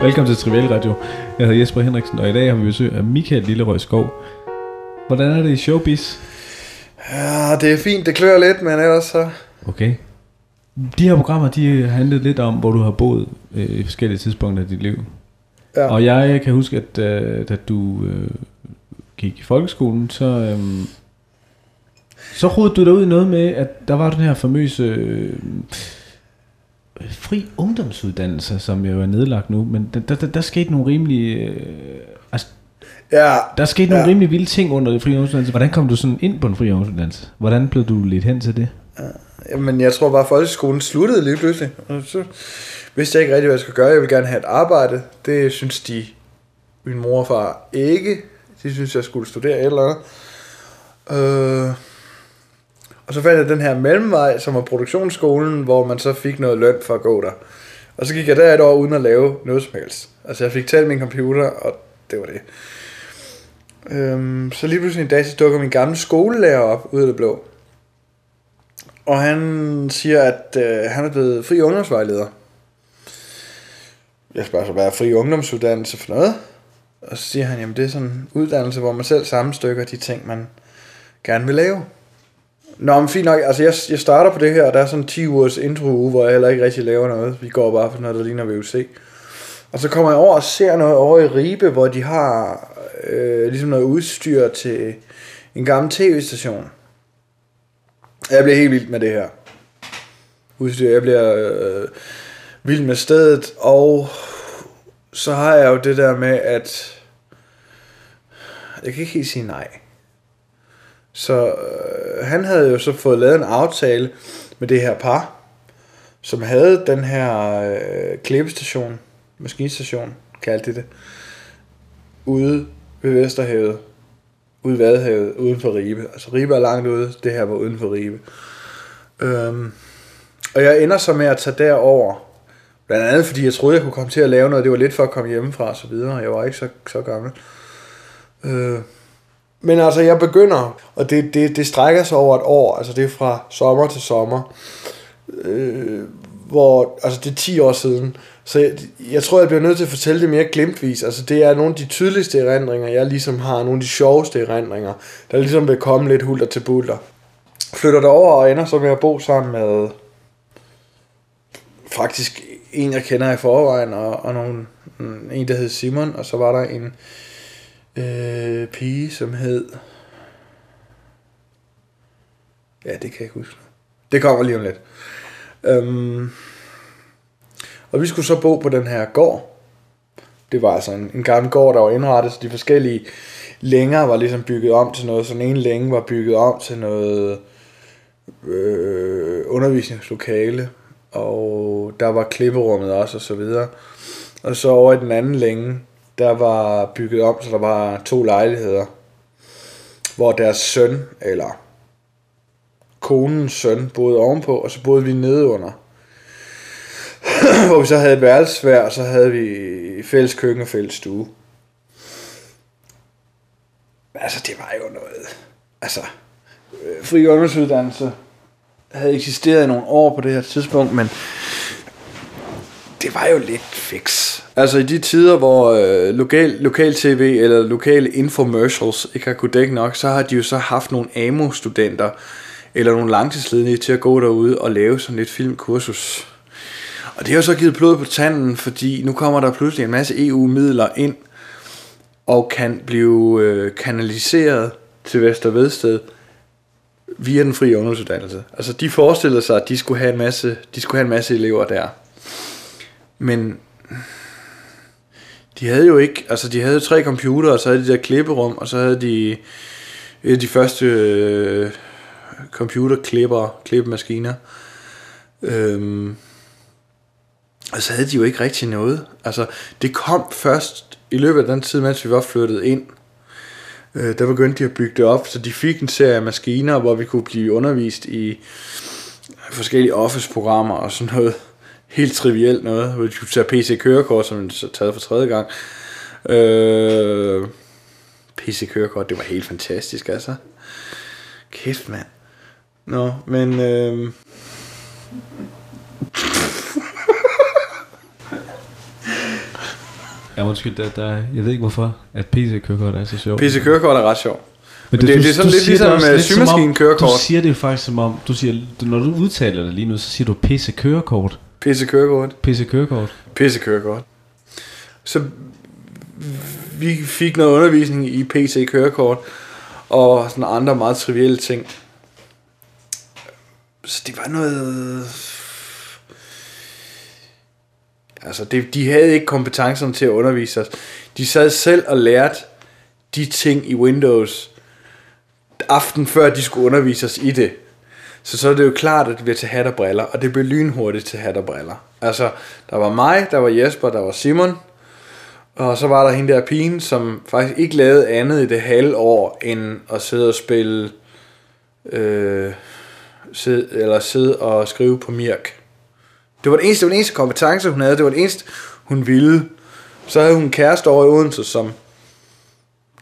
Velkommen til Trivial Radio. Jeg hedder Jesper Henriksen, og i dag har vi besøg af Michael Lillerød Skov. Hvordan er det i showbiz? Ja, det er fint. Det klør lidt, men ellers så... Okay. De her programmer, de har handlet lidt om, hvor du har boet øh, i forskellige tidspunkter af dit liv. Ja. Og jeg kan huske, at øh, da du øh, gik i folkeskolen, så, øh, så rodede du dig ud i noget med, at der var den her famøse øh, fri ungdomsuddannelse, som jo er nedlagt nu, men der, der, der, skete nogle rimelig... Øh, altså, Ja, der skete nogle Ja. rimelig vilde ting under det fri ungdomsuddannelse. Hvordan kom du sådan ind på en fri ungdomsuddannelse? Hvordan blev du lidt hen til det? men jeg tror bare, at folkeskolen sluttede lige pludselig. Og så vidste jeg ikke rigtig, hvad jeg skulle gøre. Jeg ville gerne have et arbejde. Det synes de, min mor og far, ikke. De synes, jeg skulle studere eller andet. Øh, og så fandt jeg den her mellemvej, som var produktionsskolen, hvor man så fik noget løn for at gå der. Og så gik jeg der et år uden at lave noget som helst. Altså jeg fik talt min computer, og det var det. Øhm, så lige pludselig en dag, så dukker min gamle skolelærer op ud af det blå. Og han siger, at øh, han er blevet fri ungdomsvejleder. Jeg spørger så, hvad er fri ungdomsuddannelse for noget? Og så siger han, jamen det er sådan en uddannelse, hvor man selv sammenstykker de ting, man gerne vil lave. Nå, men fint nok. Altså, jeg, jeg starter på det her, og der er sådan 10 ugers intro uge, hvor jeg heller ikke rigtig laver noget. Vi går bare for noget, der ligner VUC. Og så kommer jeg over og ser noget over i Ribe, hvor de har øh, ligesom noget udstyr til en gammel tv-station. Jeg bliver helt vild med det her udstyr. Jeg bliver øh, vild med stedet, og så har jeg jo det der med, at jeg kan ikke helt sige nej. Så øh, han havde jo så fået lavet en aftale med det her par, som havde den her øh, klippestation, maskinstation, kaldte de det, ude ved Vesterhavet, ude ved Vadehavet, uden for Ribe. Altså Ribe er langt ude, det her var uden for Ribe. Øhm, og jeg ender så med at tage derover, blandt andet fordi jeg troede, jeg kunne komme til at lave noget, det var lidt for at komme hjemmefra og så videre, jeg var ikke så, så gammel. Øh, men altså, jeg begynder, og det, det, det strækker sig over et år, altså det er fra sommer til sommer, øh, hvor, altså det er 10 år siden, så jeg, jeg tror, jeg bliver nødt til at fortælle det mere glimtvis, altså det er nogle af de tydeligste erindringer, jeg ligesom har, nogle af de sjoveste erindringer, der ligesom vil komme lidt hulter til bulter. Flytter derover og ender så med at bo sammen med faktisk en, jeg kender i forvejen, og, og nogle, en, der hed Simon, og så var der en øh, pige, som hed... Ja, det kan jeg ikke huske. Det kommer lige om lidt. Øhm, og vi skulle så bo på den her gård. Det var altså en, en gammel gård, der var indrettet, så de forskellige længer var ligesom bygget om til noget. Sådan en længe var bygget om til noget øh, undervisningslokale, og der var klipperummet også, og så videre. Og så over i den anden længe, der var bygget om, så der var to lejligheder, hvor deres søn, eller konens søn, boede ovenpå, og så boede vi nede under. hvor vi så havde et værelse hver, og så havde vi fælles køkken og fælles stue. Altså, det var jo noget... Altså, øh, fri ungdomsuddannelse havde eksisteret i nogle år på det her tidspunkt, men det var jo lidt fix. Altså i de tider, hvor øh, lokal, lokal tv eller lokale infomercials ikke har kunnet dække nok, så har de jo så haft nogle AMO-studenter eller nogle langtidsledige til at gå derude og lave sådan lidt filmkursus. Og det har jo så givet blod på tanden, fordi nu kommer der pludselig en masse EU-midler ind og kan blive øh, kanaliseret til Vestervedsted via den frie ungdomsuddannelse. Altså de forestillede sig, at de skulle have en masse, de skulle have en masse elever der. Men de havde jo ikke, altså de havde jo tre computere, og så havde de der klipperum, og så havde de et af de første øh, computerklipper, klippemaskiner. Øhm, og så havde de jo ikke rigtig noget. Altså, det kom først i løbet af den tid, mens vi var flyttet ind. Øh, der begyndte de at bygge det op, så de fik en serie af maskiner, hvor vi kunne blive undervist i forskellige office-programmer og sådan noget helt trivielt noget, hvor de kunne tage PC-kørekort, som så taget for tredje gang. Øh, PC-kørekort, det var helt fantastisk, altså. Kæft, mand. Nå, men... Øh, Ja, undskyld, der, der, jeg ved ikke hvorfor, at PC-kørekort er så sjovt. PC-kørekort er ret sjovt. Men det- det er sådan lidt ligesom med om- symaskinkørekort. Du siger det jo faktisk som om, du siger, du, når du udtaler det lige nu, så siger du PC-kørekort. PC-kørekort. PC-kørekort. PC-kørekort. Så vi fik noget undervisning i PC-kørekort og sådan andre meget trivielle ting. Så det var noget... Altså, det, de havde ikke kompetencerne til at undervise os. De sad selv og lærte de ting i Windows aften før de skulle undervise os i det. Så så er det jo klart, at det bliver til hat og briller, og det blev lynhurtigt til hat og briller. Altså, der var mig, der var Jesper, der var Simon, og så var der hende der pigen, som faktisk ikke lavede andet i det halve år, end at sidde og spille, øh, sidde, eller sidde og skrive på Mirk. Det var det eneste, den eneste kompetence, hun havde, det var det eneste, hun ville. Så havde hun en kæreste over i Odense, som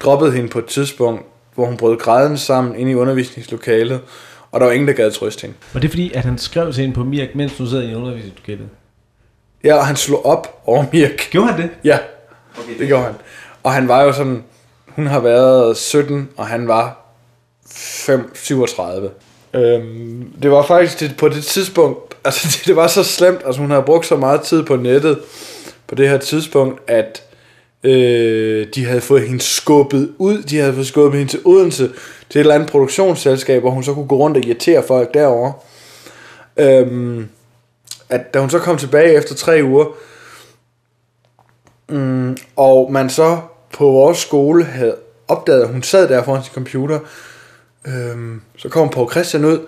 droppede hende på et tidspunkt, hvor hun brød græden sammen inde i undervisningslokalet, og der var ingen, der gad trøste hende. Og det er fordi, at han skrev til hende på Mirk, mens du sad i undervisningslokalet. Ja, og han slog op over Mirk. Gjorde han det? Ja, det gjorde han. Og han var jo sådan, hun har været 17, og han var 5, 37. Øhm, det var faktisk det, på det tidspunkt, altså det, det var så slemt, altså hun havde brugt så meget tid på nettet på det her tidspunkt, at øh, de havde fået hende skubbet ud, de havde fået skubbet hende til Odense, til et eller andet produktionsselskab, hvor hun så kunne gå rundt og irritere folk derovre. Øhm, at da hun så kom tilbage efter tre uger, mm, og man så på vores skole havde opdaget, at hun sad der foran sin computer, øhm, så kom på Christian ud,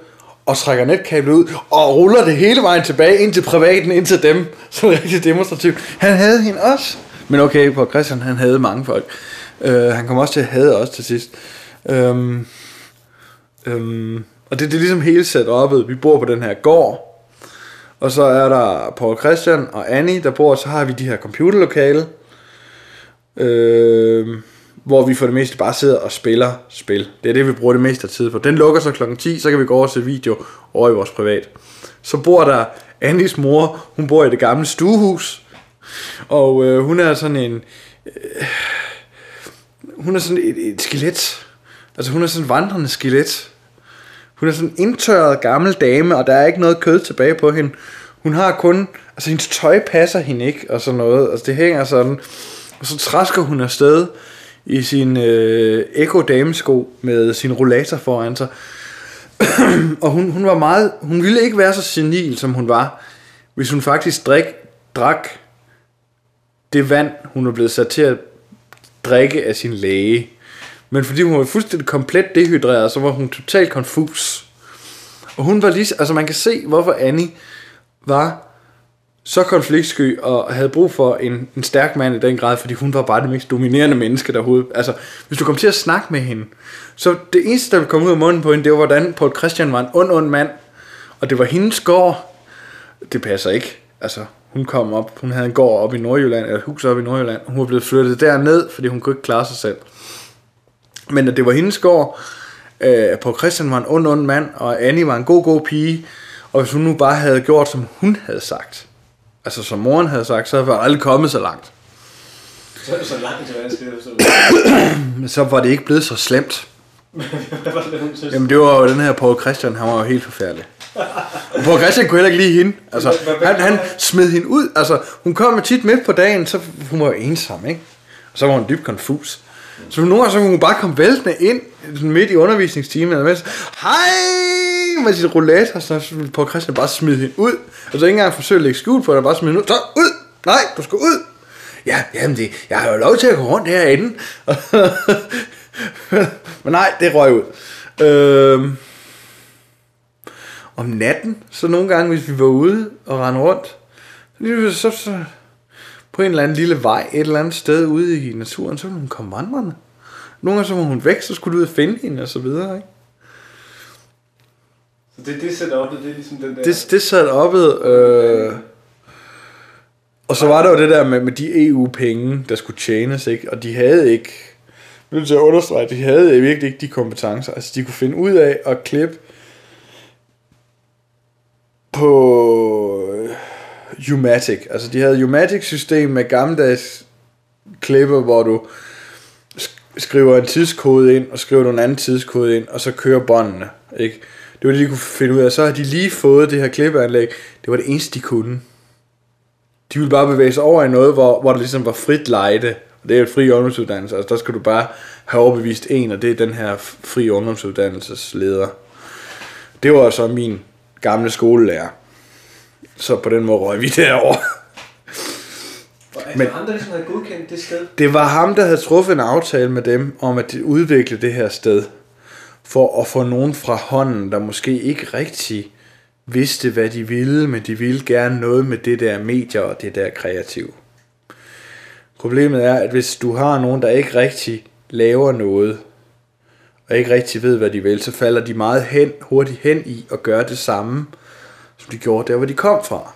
og trækker netkablet ud, og ruller det hele vejen tilbage ind til privaten, ind til dem, så rigtig demonstrativt. Han havde hende også. Men okay, på Christian, han havde mange folk. Øh, han kom også til at hade os til sidst. Øhm, øhm, og det, det er ligesom hele setup'et. Vi bor på den her gård, og så er der Paul Christian og Annie, der bor, og så har vi de her computerlokale, øh, hvor vi for det meste bare sidder og spiller spil. Det er det, vi bruger det meste af tid på. Den lukker så klokken 10, så kan vi gå over og se video over i vores privat. Så bor der Annies mor, hun bor i det gamle stuehus, og øh, hun er sådan en... Øh, hun er sådan et, et skelet. Altså hun er sådan en vandrende skelet. Hun er sådan en indtørret gammel dame, og der er ikke noget kød tilbage på hende. Hun har kun, altså hendes tøj passer hende ikke, og sådan noget. Altså det hænger sådan, og så træsker hun afsted i sin øh, Echo damesko med sin rollator foran sig. og hun, hun var meget, hun ville ikke være så senil, som hun var, hvis hun faktisk drik, drak det vand, hun var blevet sat til at drikke af sin læge. Men fordi hun var fuldstændig komplet dehydreret, så var hun totalt konfus. Og hun var lige, altså man kan se, hvorfor Annie var så konfliktsky og havde brug for en, en stærk mand i den grad, fordi hun var bare det mest dominerende menneske der. Altså, hvis du kom til at snakke med hende, så det eneste, der ville komme ud af munden på hende, det var, hvordan Paul Christian var en ond, ond mand, og det var hendes gård. Det passer ikke. Altså, hun kom op, hun havde en gård op i Nordjylland, eller et hus op i Nordjylland, og hun var blevet flyttet derned, fordi hun kunne ikke klare sig selv. Men at det var hendes gård, øh, Paul Christian var en ond, ond mand, og Annie var en god, god pige, og hvis hun nu bare havde gjort, som hun havde sagt, altså som moren havde sagt, så havde vi aldrig kommet så langt. Så, så langt til Men så var det ikke blevet så slemt. Var? Jamen det var jo den her Paul Christian, han var jo helt forfærdelig. Og Paul Christian kunne heller ikke lide hende. Altså, han, han smed hende ud. Altså, hun kom med tit midt på dagen, så hun var jo ensom, ikke? Og så var hun dybt konfus. Så nogle gange så kunne hun bare komme væltende ind sådan midt i undervisningstimen, og mens, hej, med sit rollator, så ville Christian bare smide hende ud. Altså ikke engang forsøge at lægge skjul på der bare smide hende ud. Så ud! Nej, du skal ud! Ja, jamen det, jeg har jo lov til at gå rundt herinde. Men nej, det røg ud. Øhm, om natten, så nogle gange, hvis vi var ude og rendte rundt, så, så, så på en eller anden lille vej, et eller andet sted ude i naturen, så ville hun komme vandrende. Nogle gange så var hun væk, så skulle du ud og finde hende, og så videre, ikke? Så det, det op, det er ligesom den der... Det, det oppe, øh, og så var der jo det der med, med de EU-penge, der skulle tjenes, ikke? Og de havde ikke, nu til at understrege, de havde virkelig ikke de kompetencer. Altså, de kunne finde ud af at klippe på Umatic. Altså, de havde Umatic-system med gammeldags klippe, hvor du skriver en tidskode ind, og skriver du en anden tidskode ind, og så kører båndene, ikke? Det var det, de kunne finde ud af. Så har de lige fået det her klippeanlæg. Det var det eneste, de kunne. De ville bare bevæge sig over i noget, hvor, hvor der ligesom var frit lejde. Og det er jo et fri ungdomsuddannelse. Altså, der skal du bare have overbevist en, og det er den her fri ungdomsuddannelsesleder. Det var så min gamle skolelærer. Så på den måde røg vi derover. Men andre ligesom havde godkendt det sted? Det var ham, der havde truffet en aftale med dem om at udvikle det her sted. For at få nogen fra hånden, der måske ikke rigtig vidste, hvad de ville, men de ville gerne noget med det der medier og det der kreativ. Problemet er, at hvis du har nogen, der ikke rigtig laver noget, og ikke rigtig ved, hvad de vil, så falder de meget hen, hurtigt hen i at gøre det samme, som de gjorde der, hvor de kom fra.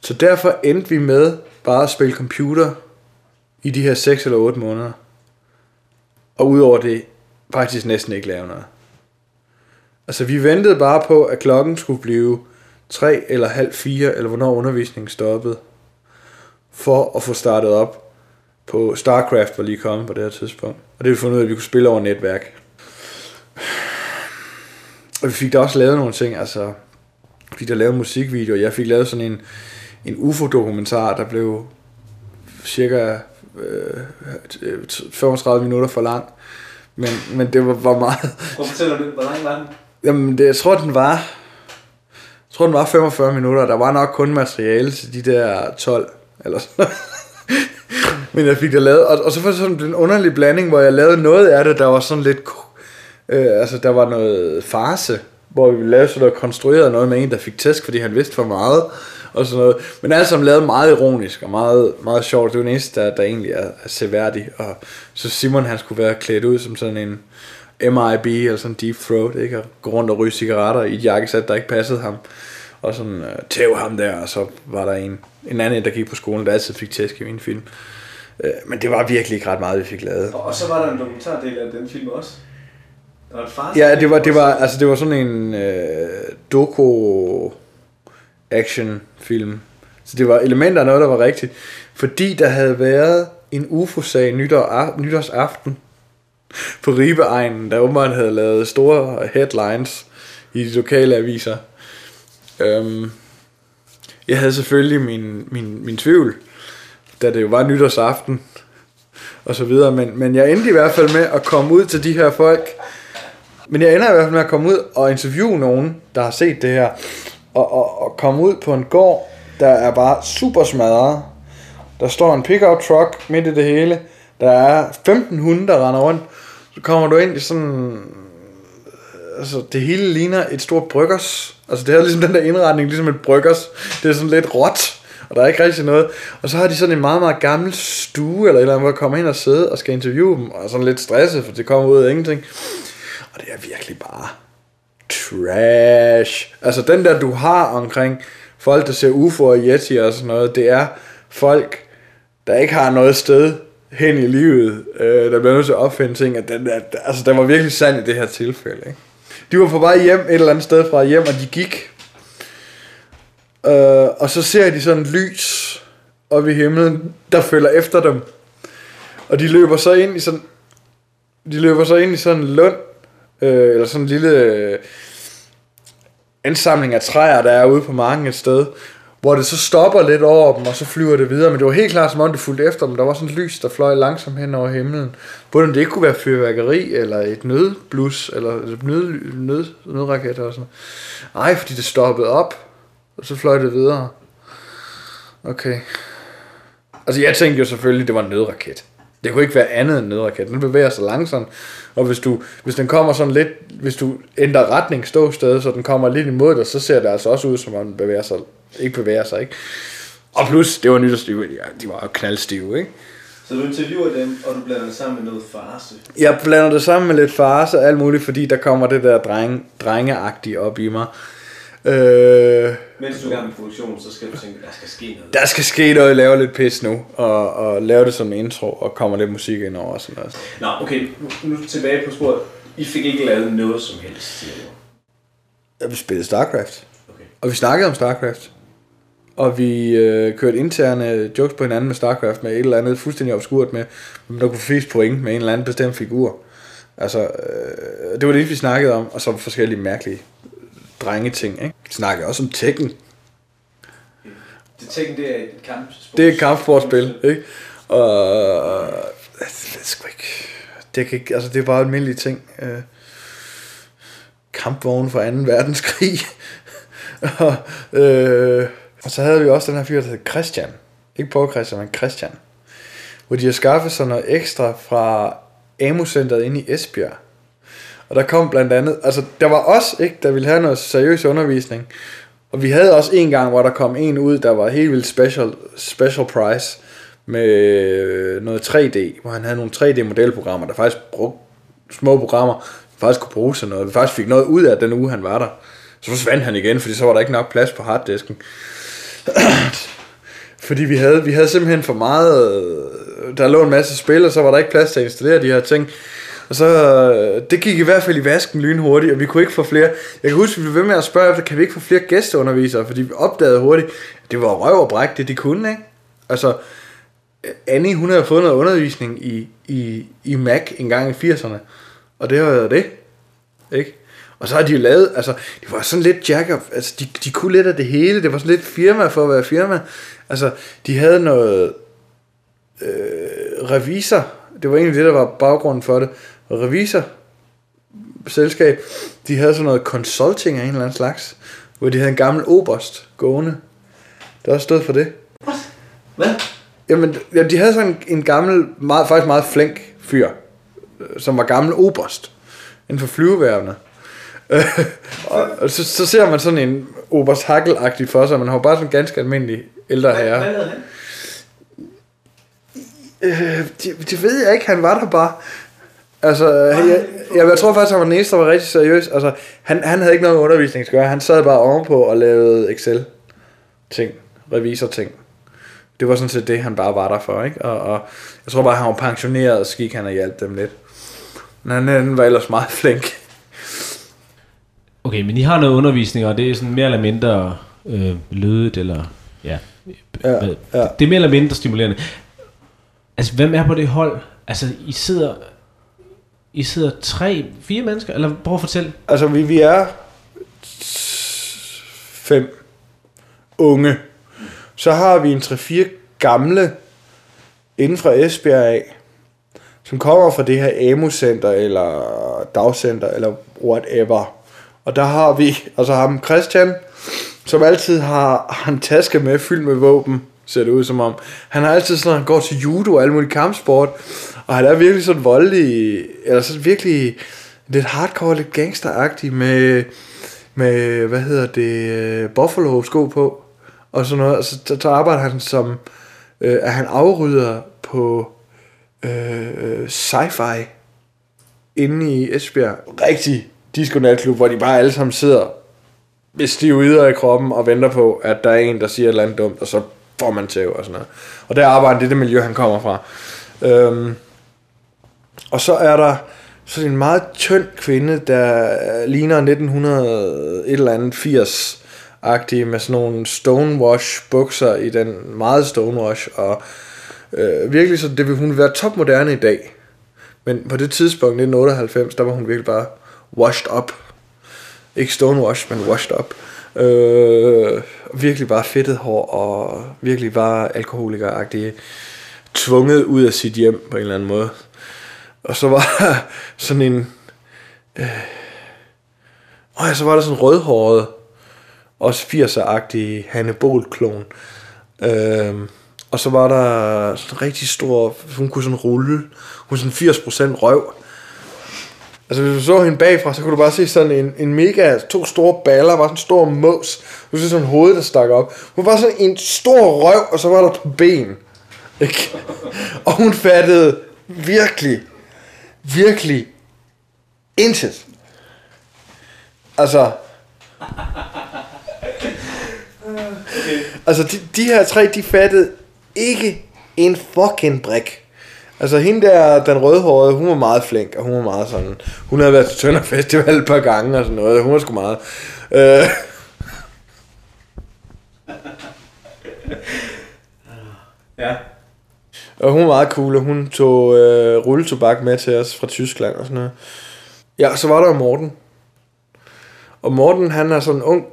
Så derfor endte vi med bare at spille computer i de her 6 eller 8 måneder. Og udover det, faktisk næsten ikke lave noget. Altså vi ventede bare på, at klokken skulle blive 3 eller halv 4, eller hvornår undervisningen stoppede, for at få startet op på StarCraft var lige kommet på det her tidspunkt. Og det vi fundet ud af, at vi kunne spille over netværk. Og vi fik da også lavet nogle ting, altså fik da lavet musikvideoer. Jeg fik lavet sådan en, en UFO-dokumentar, der blev cirka øh, 35 minutter for lang. Men, men det var, var meget... Hvor fortæller du, hvor lang var den? Jamen, det, jeg tror, den var... Jeg tror, den var 45 minutter. Der var nok kun materiale til de der 12. Eller sådan Men jeg fik det lavet. Og, og så var det sådan en underlig blanding, hvor jeg lavede noget af det, der var sådan lidt... Øh, altså, der var noget farse, hvor vi lavede sådan noget konstrueret noget med en, der fik tæsk, fordi han vidste for meget og sådan noget. Men alt sammen lavet meget ironisk og meget, meget sjovt. Det er den eneste, der, der egentlig er, er seværdig. Og så Simon, han skulle være klædt ud som sådan en MIB eller sådan en deep throat, ikke? Og gå rundt og ryge cigaretter i et jakkesæt, der ikke passede ham. Og sådan uh, tæv ham der, og så var der en, en anden, der gik på skolen, der altid fik tæsk i min film. Uh, men det var virkelig ikke ret meget, vi fik lavet. Og så var der en dokumentardel af den film også. Var fars Ja, det var, det var, altså det var sådan en øh, doku action film. Så det var elementer af noget, der var rigtigt. Fordi der havde været en UFO-sag nytår, nytårsaften på Ribeegnen, der åbenbart havde lavet store headlines i de lokale aviser. Øhm, jeg havde selvfølgelig min, min, min tvivl, da det jo var nytårsaften, og så videre, men, men jeg endte i hvert fald med at komme ud til de her folk, men jeg ender i hvert fald med at komme ud og interviewe nogen, der har set det her, og, og, og komme ud på en gård, der er bare super smadret. Der står en pickup truck midt i det hele. Der er 15 hunde, der render rundt. Så kommer du ind i sådan... Altså, det hele ligner et stort bryggers. Altså, det er ligesom den der indretning, ligesom et bryggers. Det er sådan lidt råt, og der er ikke rigtig noget. Og så har de sådan en meget, meget gammel stue, eller et eller andet, hvor jeg kommer ind og sidder og skal interviewe dem, og sådan lidt stresset, for det kommer ud af ingenting. Og det er virkelig bare trash. Altså den der du har omkring folk, der ser UFO'er og Yeti og sådan noget, det er folk, der ikke har noget sted hen i livet, øh, der bliver nødt til at opfinde ting, at den, der, altså der var virkelig sand i det her tilfælde. Ikke? De var på vej hjem et eller andet sted fra hjem, og de gik, øh, og så ser de sådan lys op i himlen, der følger efter dem. Og de løber så ind i sådan, de løber så ind i sådan en lund, øh, eller sådan en lille øh, af træer, der er ude på marken et sted, hvor det så stopper lidt over dem, og så flyver det videre. Men det var helt klart, som om det fulgte efter dem. Der var sådan et lys, der fløj langsomt hen over himlen. Både om det ikke kunne være fyrværkeri, eller et nødblus, eller et nød, nød, nødraket og sådan Nej, fordi det stoppede op, og så fløj det videre. Okay. Altså jeg tænkte jo selvfølgelig, det var en nødraket. Det kunne ikke være andet end nødraket. Den bevæger sig langsomt. Og hvis, du, hvis den kommer sådan lidt, hvis du ændrer retning ståsted, så den kommer lidt imod dig, så ser det altså også ud, som om den bevæger sig, ikke bevæger sig, ikke? Og plus, det var nytårsliv, ja, de var jo knaldstive, ikke? Så du interviewer dem, og du blander det sammen med noget farse. Jeg blander det sammen med lidt farse og alt muligt, fordi der kommer det der dreng, drengeagtige op i mig. Øh, Mens du er i gang med produktionen, så skal du tænke, der skal ske noget. der skal ske noget, jeg laver lidt pis nu, og, og lave det som intro, og kommer lidt musik ind over og sådan noget. Nå, okay, nu, tilbage på sporet. I fik ikke lavet noget som helst, siger du. Ja, vi spillede StarCraft, Okay. og vi snakkede om StarCraft. og vi øh, kørte interne jokes på hinanden med StarCraft med et eller andet fuldstændig obskurt med, men der kunne flest point med en eller anden bestemt figur. Altså, øh, det var det, vi snakkede om, og så forskellige mærkelige drengeting, ikke? Vi snakkede også om Tekken. Det tænker, det er et kamp. Det er et kampsportspil, ikke? Og jeg ved sgu ikke. Det, kan ikke, altså, det er bare almindelige ting. Øh, kampvogn fra 2. verdenskrig. og, øh, og så havde vi også den her fyr, der hed Christian. Ikke på Christian, men Christian. Hvor de har skaffet sig noget ekstra fra AMU-centret inde i Esbjerg. Og der kom blandt andet, altså der var os, ikke, der ville have noget seriøs undervisning. Og vi havde også en gang, hvor der kom en ud, der var helt vildt special, special price med noget 3D, hvor han havde nogle 3D-modelprogrammer, der faktisk brugte små programmer, faktisk kunne bruge sig noget. Vi faktisk fik noget ud af den uge, han var der. Så forsvandt han igen, fordi så var der ikke nok plads på harddisken. fordi vi havde, vi havde simpelthen for meget... Øh, der lå en masse spil, og så var der ikke plads til at installere de her ting. Og så, øh, det gik i hvert fald i vasken lynhurtigt, og vi kunne ikke få flere. Jeg kan huske, at vi blev ved med at spørge efter, kan vi ikke få flere gæsteundervisere, fordi vi opdagede hurtigt, at det var røv og bræk, det de kunne, ikke? Altså, øh, Annie, hun havde fået noget undervisning i, i, i Mac en gang i 80'erne, og det var det, ikke? Og så har de jo lavet, altså, det var sådan lidt jack up, altså, de, de kunne lidt af det hele, det var sådan lidt firma for at være firma. Altså, de havde noget øh, revisor, det var egentlig det, der var baggrunden for det, revisor selskab, de havde sådan noget consulting af en eller anden slags, hvor de havde en gammel oberst gående. Der også stod for det. Hvad? Jamen, ja, de havde sådan en, gammel, meget, faktisk meget flink fyr, øh, som var gammel oberst inden for flyveværende. og, og så, så, ser man sådan en oberst hakkelagtig for sig, man har bare sådan en ganske almindelig ældre herre. Hvad han? Øh, det, det ved jeg ikke, han var der bare. Altså, jeg, jeg, jeg tror faktisk, han var den eneste, der var rigtig seriøs. Altså, han, han havde ikke noget med undervisning at gøre. Han sad bare ovenpå og lavede Excel-ting, revisor-ting. Det var sådan set det, han bare var der for, ikke? Og, og jeg tror bare, han var pensioneret, og så gik han og hjalp dem lidt. Men han, han var ellers meget flink. Okay, men I har noget undervisning, og det er sådan mere eller mindre øh, lødet, eller ja, Ja, ja. det er mere eller mindre stimulerende. Altså, hvem er på det hold? Altså, I sidder, i sidder tre, fire mennesker, eller prøv at fortælle. Altså, vi, vi er fem unge. Så har vi en 3-4 gamle inden fra Esbjerg af, som kommer fra det her AMU-center, eller dagcenter, eller whatever. Og der har vi, altså ham Christian, som altid har, har en taske med fyldt med våben, ser det ud som om. Han har altid sådan, han går til judo og alle mulige kampsport, og han er virkelig sådan voldelig, eller sådan virkelig lidt hardcore, lidt gangsteragtig med, med, hvad hedder det, øh, buffalo sko på, og sådan noget. Og så, så, så arbejder han som, øh, at han afrydder på øh, sci-fi inde i Esbjerg. Rigtig disco natklub, hvor de bare alle sammen sidder med stive yder i kroppen og venter på, at der er en, der siger et eller andet dumt, og så får man tæv og sådan noget. Og der arbejder det er det miljø, han kommer fra. Øhm, og så er der så en meget tynd kvinde, der ligner 1900 et eller andet 80 agtig med sådan nogle stonewash bukser i den meget stonewash og øh, virkelig så det vil hun være topmoderne i dag. Men på det tidspunkt 1998, der var hun virkelig bare washed up. Ikke stonewash, men washed up. Øh, virkelig bare fedtet hår og virkelig bare alkoholikeragtig tvunget ud af sit hjem på en eller anden måde. Og så var der sådan en... Øh, og ja, så var der sådan en rødhåret, også 80'er-agtig Hanne Bolt-klon. Øh, og så var der sådan en rigtig stor... Hun kunne sådan rulle. Hun sådan 80% røv. Altså hvis du så hende bagfra, så kunne du bare se sådan en, en mega, to store baller, bare sådan en stor mås. Du så sådan en hoved, der stak op. Hun var sådan en stor røv, og så var der på ben. Ikke? Og hun fattede virkelig, virkelig intet. Altså, Okay. altså de, de her tre, de fattede ikke en fucking brik. Altså hende der, den rødhårede, hun var meget flink, og hun var meget sådan, hun havde været til Tønder Festival et par gange og sådan noget, hun var sgu meget. Øh, Ja. Og hun var meget cool, og hun tog øh, rulletobak med til os fra Tyskland og sådan noget. Ja, så var der jo Morten. Og Morten, han er sådan en ung...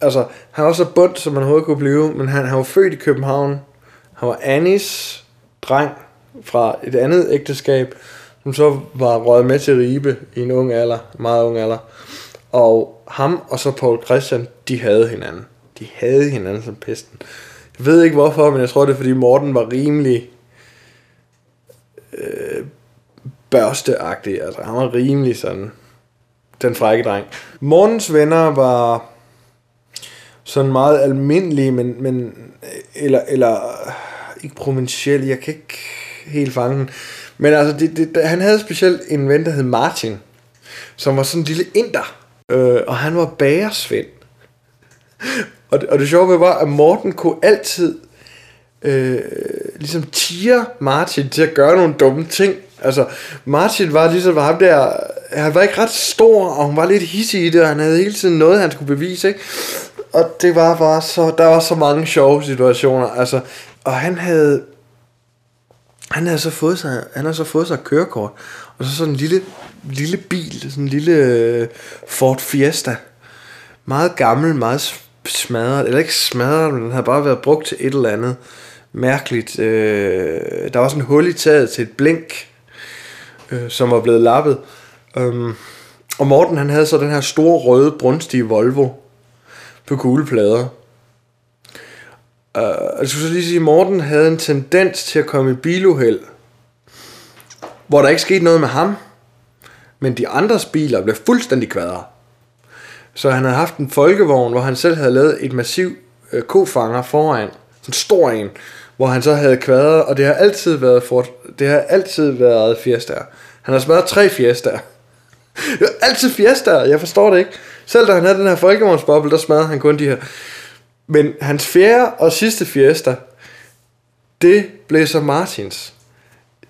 Altså, han var så bundt, som man overhovedet kunne blive, men han, han var født i København. Han var Annis dreng fra et andet ægteskab, som så var røget med til Ribe i en ung alder, meget ung alder. Og ham og så Paul Christian, de havde hinanden. De havde hinanden som pesten. Jeg ved ikke hvorfor, men jeg tror det er fordi Morten var rimelig øh, børsteagtig. Altså han var rimelig sådan den frække dreng. Morgens venner var sådan meget almindelige, men, men eller, eller øh, ikke provincielle, jeg kan ikke helt fange den. Men altså, det, det, han havde specielt en ven, der hed Martin, som var sådan en lille inder, øh, og han var bagersvend. og, det, og det sjove var, at Morten kunne altid øh, ligesom tiger Martin til at gøre nogle dumme ting. Altså, Martin var ligesom ham der, han var ikke ret stor, og hun var lidt hissig i det, og han havde hele tiden noget, han skulle bevise, ikke? Og det var bare så, der var så mange sjove situationer, altså, og han havde, han havde så fået sig, han havde så fået sig kørekort, og så sådan en lille, lille bil, sådan en lille øh, Ford Fiesta, meget gammel, meget smadret, eller ikke smadret, men den havde bare været brugt til et eller andet mærkeligt. Øh, der var sådan en hul i taget til et blink, øh, som var blevet lappet. Um, og Morten han havde så den her store røde brunstige Volvo på kugleplader. Uh, jeg skulle så lige sige, at Morten havde en tendens til at komme i biluheld, hvor der ikke skete noget med ham, men de andres biler blev fuldstændig kvadret. Så han havde haft en folkevogn, hvor han selv havde lavet et massiv øh, kofanger foran, sådan en stor en, hvor han så havde kvadret, og det har altid været for, det har altid været Fiestaer. Han har smadret tre Fiestaer. altid Fiestaer, jeg forstår det ikke. Selv da han havde den her folkevognsboble, der smadrede han kun de her. Men hans fjerde og sidste Fiesta, det blev så Martins.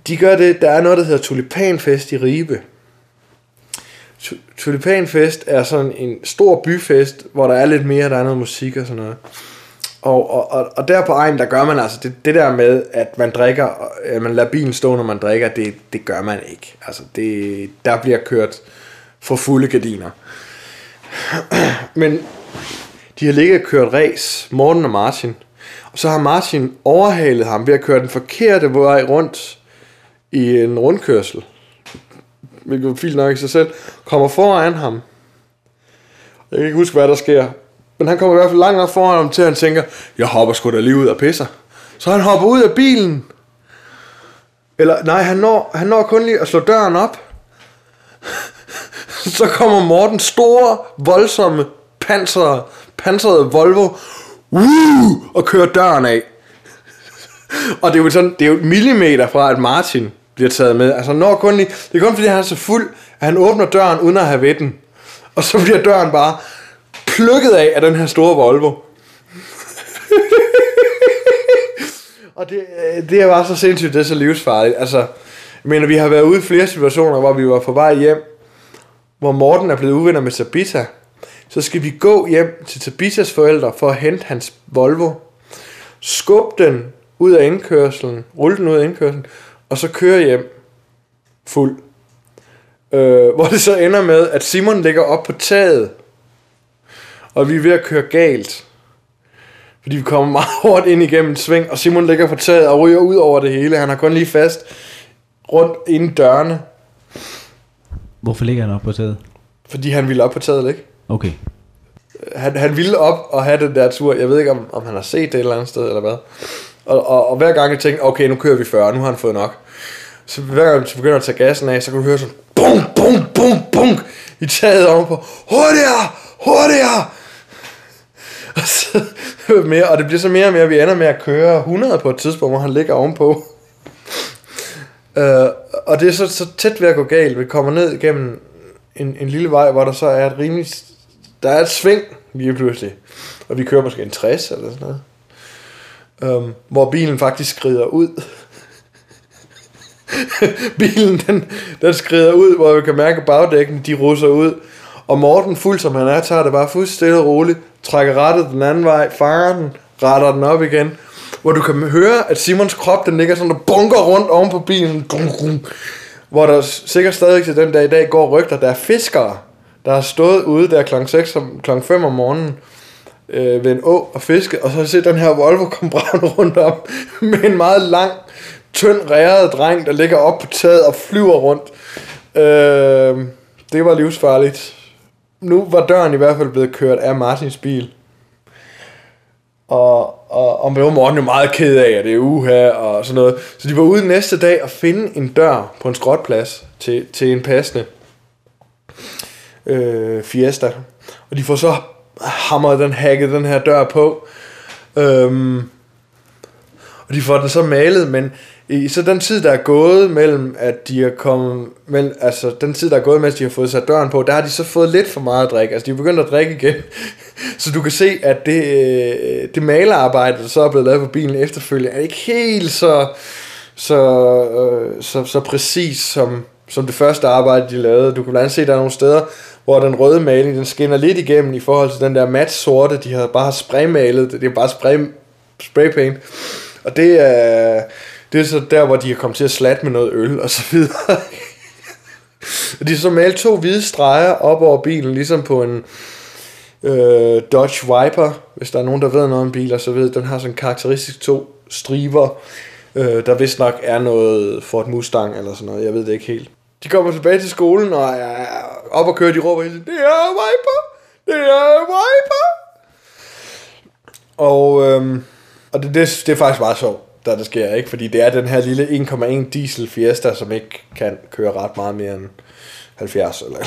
De gør det, der er noget, der hedder Tulipanfest i Ribe. Tulipanfest er sådan en stor byfest, hvor der er lidt mere, der er noget musik og sådan noget. Og, og, og, og der på egen, der gør man altså det, det der med, at man drikker, at man lader bilen stå, når man drikker, det, det gør man ikke. Altså det, der bliver kørt for fulde gardiner. Men de har ligget og kørt race, Morten og Martin. Og så har Martin overhalet ham ved at køre den forkerte vej rundt i en rundkørsel. Hvilket er fint nok i sig selv. Kommer foran ham. Jeg kan ikke huske, hvad der sker. Men han kommer i hvert fald langt nok foran ham til, at han tænker, jeg hopper sgu da lige ud og pisser. Så han hopper ud af bilen. Eller nej, han når, han når kun lige at slå døren op. så kommer Morten store, voldsomme, pansrede, pansrede Volvo Woo! og kører døren af. og det er jo sådan, det er jo et millimeter fra, at Martin bliver taget med. Altså når kun lige, det er kun fordi, han er så fuld, at han åbner døren uden at have ved den. Og så bliver døren bare plukket af af den her store Volvo. og det, øh, det er bare så sindssygt, det er så livsfarligt. Altså, jeg mener, vi har været ude i flere situationer, hvor vi var på vej hjem, hvor Morten er blevet uvenner med Sabita. Så skal vi gå hjem til Sabitas forældre for at hente hans Volvo. Skub den ud af indkørselen, rulle den ud af indkørselen, og så køre hjem fuld. Øh, hvor det så ender med, at Simon ligger op på taget og vi er ved at køre galt. Fordi vi kommer meget hårdt ind igennem en sving, og Simon ligger på taget og ryger ud over det hele. Han har kun lige fast rundt inden dørene. Hvorfor ligger han op på taget? Fordi han ville op på taget, ikke? Okay. Han, han ville op og have den der tur. Jeg ved ikke, om, om han har set det et eller andet sted, eller hvad. Og, og, og hver gang jeg tænkte, okay, nu kører vi 40, nu har han fået nok. Så hver gang vi begynder at tage gassen af, så kan du høre sådan, bum, bum, bum, bum, i taget ovenpå. Hurtigere, hurtigere! Og, så, mere, og det bliver så mere og mere, at vi ender med at køre 100 på et tidspunkt, hvor han ligger ovenpå. uh, og det er så, så tæt ved at gå galt. Vi kommer ned igennem en, en lille vej, hvor der så er et rimeligt... Der er et sving lige pludselig. Og vi kører måske en 60 eller sådan noget øhm, hvor bilen faktisk skrider ud. bilen, den, den skrider ud, hvor vi kan mærke bagdækken, de russer ud. Og Morten, fuld som han er, tager det bare fuldstændig stille og roligt, trækker rettet den anden vej, fanger den, retter den op igen. hvor du kan høre, at Simons krop, den ligger sådan og bunker rundt oven på bilen. Grum, grum, hvor der sikkert stadig til den dag i dag går rygter, der er fiskere, der har stået ude der kl. 6 om, kl. 5 om morgenen øh, ved en å og fiske, og så se den her Volvo komme rundt om med en meget lang, tynd, ræret dreng, der ligger op på taget og flyver rundt. Øh, det var livsfarligt. Nu var døren i hvert fald blevet kørt af Martins bil. Og, og, og det var Morten jo meget ked af, at det er uha og sådan noget. Så de var ude næste dag og finde en dør på en skrotplads til, til en passende øh, Fiesta. Og de får så hammer den, hacket den her dør på. Øhm, og de får den så malet, men i så den tid, der er gået mellem, at de er kommet, mellem, altså den tid, der er gået, mens de har fået sat døren på, der har de så fået lidt for meget at drikke. Altså de er begyndt at drikke igen. så du kan se, at det, øh, det malerarbejde, der så er blevet lavet på bilen efterfølgende, er ikke helt så, så, øh, så, så præcis som, som det første arbejde, de lavede. Du kan blandt andet se, at der er nogle steder, hvor den røde maling, den skinner lidt igennem i forhold til den der mat sorte, de har bare spraymalet, det er bare spray, spraypaint. Og det er, det er så der, hvor de har kommet til at slatte med noget øl og så videre. de så malet to hvide streger op over bilen, ligesom på en øh, Dodge Viper. Hvis der er nogen, der ved noget om biler, så ved den har sådan karakteristisk to striber, øh, der vist nok er noget Ford Mustang eller sådan noget. Jeg ved det ikke helt. De kommer tilbage til skolen, og er op og kører, de råber hele tiden, det er Viper! Det er Viper! Og, øhm, og det, det, det er faktisk meget sjovt, da det sker, ikke? Fordi det er den her lille 1,1 diesel Fiesta, som ikke kan køre ret meget mere end 70 eller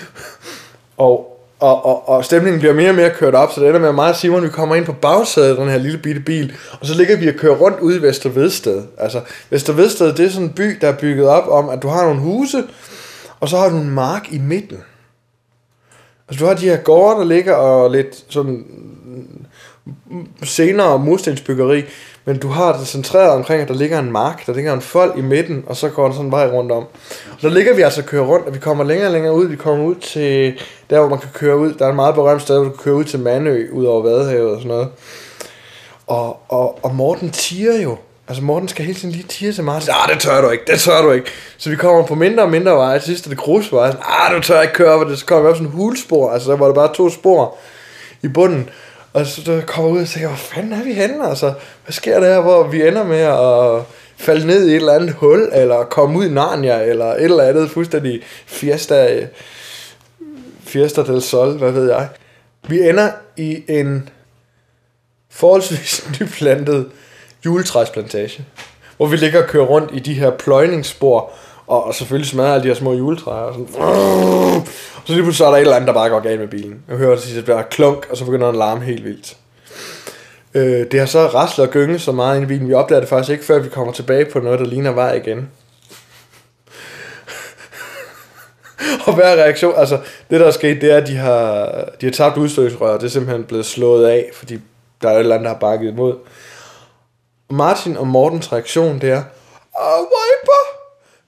og, og, og, og stemningen bliver mere og mere kørt op, så det ender med mig og Simon, vi kommer ind på bagsædet af den her lille bitte bil, og så ligger vi og kører rundt ude i Vestervedsted. Altså, Vestervedsted, det er sådan en by, der er bygget op om, at du har nogle huse, og så har du en mark i midten. Altså, du har de her gårde, der ligger og lidt sådan mm, senere murstensbyggeri, men du har det centreret omkring, at der ligger en mark, der ligger en fold i midten, og så går der sådan en vej rundt om. Og der ligger vi altså og kører rundt, og vi kommer længere og længere ud. Vi kommer ud til der, hvor man kan køre ud. Der er en meget berømt sted, hvor du kan køre ud til Manø, ud over Vadehavet og sådan noget. Og, og, og Morten tiger jo. Altså Morten skal hele tiden lige tige til Martin. Ah, det tør du ikke, det tør du ikke. Så vi kommer på mindre og mindre veje. Til sidst er det grusveje. Ah, du tør ikke køre over det. Så kommer vi op sådan en hulspor. Altså der var der bare to spor i bunden. Og så der kommer ud og siger, hvor fanden er vi henne? Altså, hvad sker der her, hvor vi ender med at falde ned i et eller andet hul, eller komme ud i Narnia, eller et eller andet fuldstændig fiesta, fiesta del Sol, hvad ved jeg. Vi ender i en forholdsvis nyplantet juletræsplantage, hvor vi ligger og kører rundt i de her pløjningsspor, og, og selvfølgelig smadrer alle de her små juletræer, og sådan, og så lige pludselig så er der et eller andet, der bare går galt med bilen. Jeg hører det sidst, at det bliver klunk, og så begynder den at larme helt vildt. Øh, det har så raslet og gynget så meget ind i bilen, vi opdager det faktisk ikke, før vi kommer tilbage på noget, der ligner vej igen. og hver reaktion, altså det der er sket, det er, at de har, de har tabt udstødningsrør, det er simpelthen blevet slået af, fordi der er et eller andet, der har bakket imod. Martin og Mortens reaktion, det er, Åh, wiper!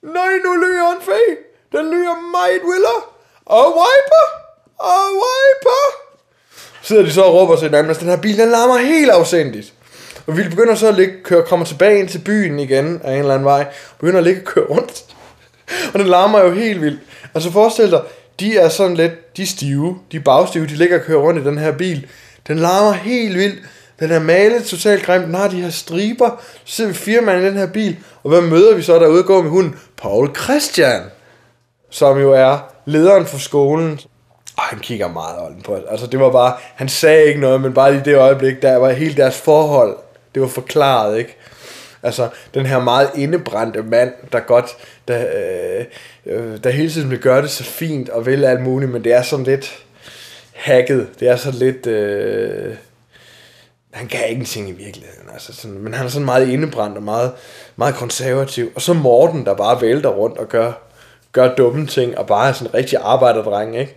Nej, nu lyger en fe. Den lyger meget vildere! Åh, wiper! Åh, wiper! Sidder de så og råber til hinanden, den her bil, den larmer helt afsendigt. Og vi begynder så at ligge, køre, kommer tilbage ind til byen igen af en eller anden vej. Begynder at ligge og køre rundt. Og den larmer jo helt vildt. Altså forestil dig, de er sådan lidt, de er stive, de er bagstive, de ligger og kører rundt i den her bil. Den larmer helt vildt. Den er malet totalt grimt. Den har de her striber. Så sidder vi fire mand i den her bil. Og hvad møder vi så derude udgår med hunden? Paul Christian. Som jo er lederen for skolen. Og han kigger meget olden på os. Altså det var bare, han sagde ikke noget, men bare i det øjeblik, der var hele deres forhold, det var forklaret, ikke? Altså, den her meget indebrændte mand, der godt, der, øh, øh, der hele tiden vil gøre det så fint og vil alt muligt, men det er sådan lidt hacket. Det er sådan lidt... Øh, han kan ingenting i virkeligheden. Altså sådan, men han er sådan meget indebrændt og meget, meget konservativ. Og så Morten, der bare vælter rundt og gør, gør dumme ting, og bare er sådan en rigtig arbejderdreng, ikke?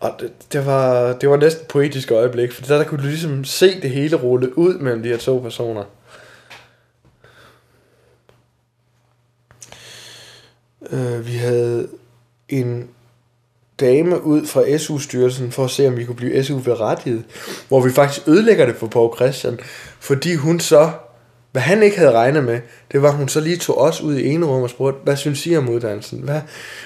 Og det, det, var, det var næsten et poetisk øjeblik, for der, der kunne du ligesom se det hele rulle ud mellem de her to personer. Øh, vi havde en dame ud fra SU-styrelsen for at se, om vi kunne blive SU-berettiget. Hvor vi faktisk ødelægger det for Poul Christian. Fordi hun så, hvad han ikke havde regnet med, det var, at hun så lige tog os ud i ene rum og spurgte, hvad synes I om uddannelsen? Hvad?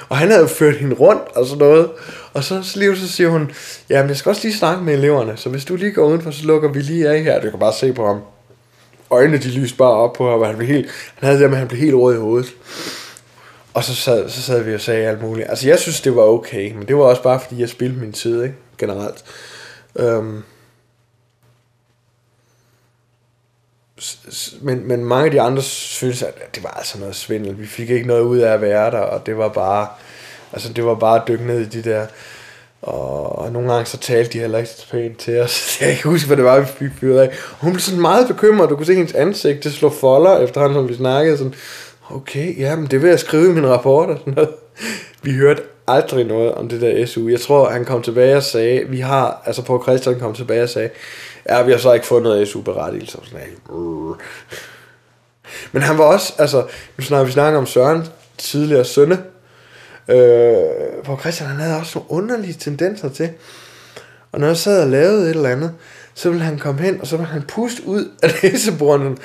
Og han havde jo ført hende rundt og sådan noget. Og så, så, lige, så siger hun, jamen jeg skal også lige snakke med eleverne, så hvis du lige går udenfor, så lukker vi lige af her. Du kan bare se på ham. Øjnene de lyste bare op på ham, og han, blev helt, han havde det med, at han blev helt rød i hovedet. Og så sad, så sad vi og sagde alt muligt. Altså, jeg synes, det var okay, men det var også bare, fordi jeg spildte min tid, ikke? Generelt. Øhm. men, men mange af de andre synes, at det var altså noget svindel. Vi fik ikke noget ud af at være der, og det var bare, altså det var bare dykke ned i de der, og, og nogle gange så talte de heller ikke så pænt til os. Jeg kan ikke huske, hvad det var, vi fik fyret af. Hun blev sådan meget bekymret, du kunne se hendes ansigt, det slog folder efterhånden, som vi snakkede, sådan, okay, ja, men det vil jeg skrive i min rapport og sådan noget. Vi hørte aldrig noget om det der SU. Jeg tror, han kom tilbage og sagde, vi har, altså på Christian kom tilbage og sagde, ja, vi har så ikke fået noget SU-berettigelse. Og sådan noget. Men han var også, altså, nu snakker vi snakker om Søren, tidligere sønne. Øh, hvor Christian, han havde også nogle underlige tendenser til. Og når jeg sad og lavede et eller andet, så ville han komme hen, og så ville han puste ud af læsebordene.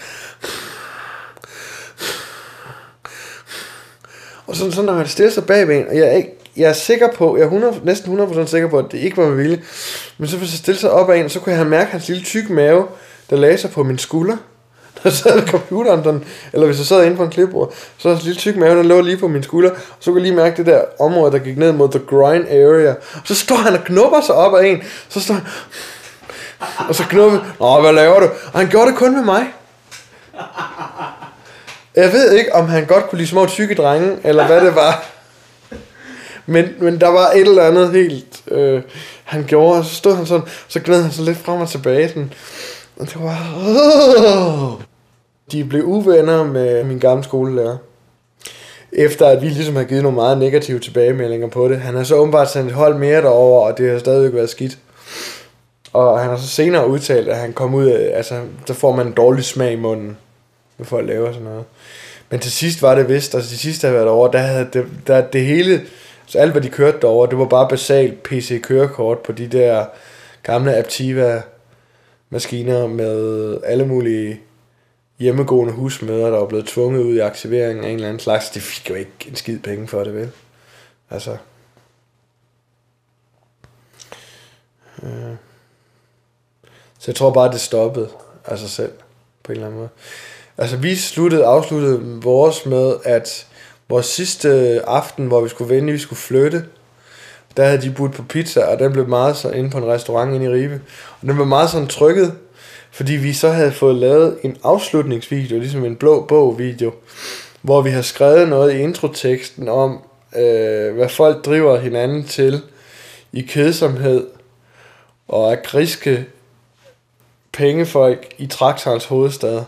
Og sådan, sådan når han stiller sig bagved en, og jeg er, ikke, jeg er sikker på, jeg er 100, næsten 100% sikker på, at det ikke var med vilje. Men så hvis jeg stille sig op ad en, så kunne jeg mærke hans lille tyk mave, der lagde sig på min skulder. Der sad ved computeren, den, eller hvis jeg sad inde på en klipbord, så hans lille tyk mave, den lå lige på min skulder, og så kunne jeg lige mærke det der område, der gik ned mod the grind area. Og så står han og knupper sig op ad en, så står han, og så knupper, åh, hvad laver du? Og han gjorde det kun med mig. Jeg ved ikke, om han godt kunne lide små tykke drenge, eller hvad det var. Men, men der var et eller andet helt, øh, han gjorde, og så stod han sådan, så gled han så lidt frem og tilbage. Sådan, og det var... Øh. De blev uvenner med min gamle skolelærer. Efter at vi ligesom har givet nogle meget negative tilbagemeldinger på det. Han har så åbenbart sendt et hold mere derover, og det har stadigvæk været skidt. Og han har så senere udtalt, at han kom ud af, altså, der får man en dårlig smag i munden, for at laver sådan noget. Men til sidst var det vist, altså til sidst havde jeg været over, der havde det, der, det hele, så alt hvad de kørte derover, det var bare basalt PC-kørekort på de der gamle Aptiva maskiner med alle mulige hjemmegående husmøder, der var blevet tvunget ud i aktiveringen af en eller anden slags. Det fik jo ikke en skid penge for det, vel? Altså. Øh. Så jeg tror bare, det stoppede af sig selv, på en eller anden måde. Altså, vi sluttede, afsluttede vores med, at vores sidste aften, hvor vi skulle vende, vi skulle flytte, der havde de budt på pizza, og den blev meget så inde på en restaurant inde i Ribe. Og den blev meget sådan trykket, fordi vi så havde fået lavet en afslutningsvideo, ligesom en blå bog-video, hvor vi har skrevet noget i introteksten om, øh, hvad folk driver hinanden til i kedsomhed og er griske pengefolk i traktorens hovedstad.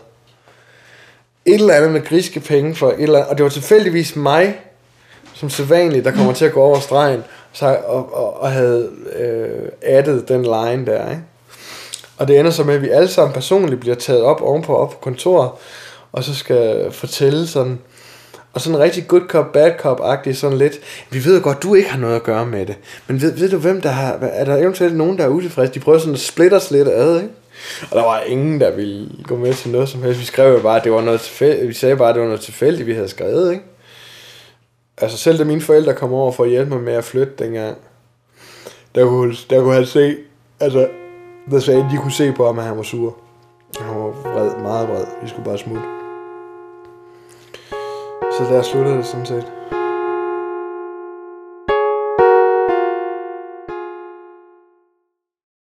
Et eller andet med griske penge for et eller andet, og det var tilfældigvis mig, som sædvanligt, der kommer til at gå over stregen, så, og, og, og havde øh, addet den line der, ikke? Og det ender så med, at vi alle sammen personligt bliver taget op ovenpå op på kontoret, og så skal fortælle sådan, og sådan en rigtig good cop, bad cop-agtig sådan lidt, vi ved godt, du ikke har noget at gøre med det, men ved, ved du hvem der har, er der eventuelt nogen, der er utilfredse, de prøver sådan at splitte os lidt ad, ikke? Og der var ingen, der ville gå med til noget som helst. Vi skrev jo bare, at det var noget tilfældigt. Vi sagde bare, at det var noget tilfældigt, vi havde skrevet, ikke? Altså selv da mine forældre kom over for at hjælpe mig med at flytte dengang, der kunne, der kunne han se, altså, der sagde, de kunne se på ham, at han var sur. Han var vred, meget vred. Vi skulle bare smutte. Så der sluttede det sådan set.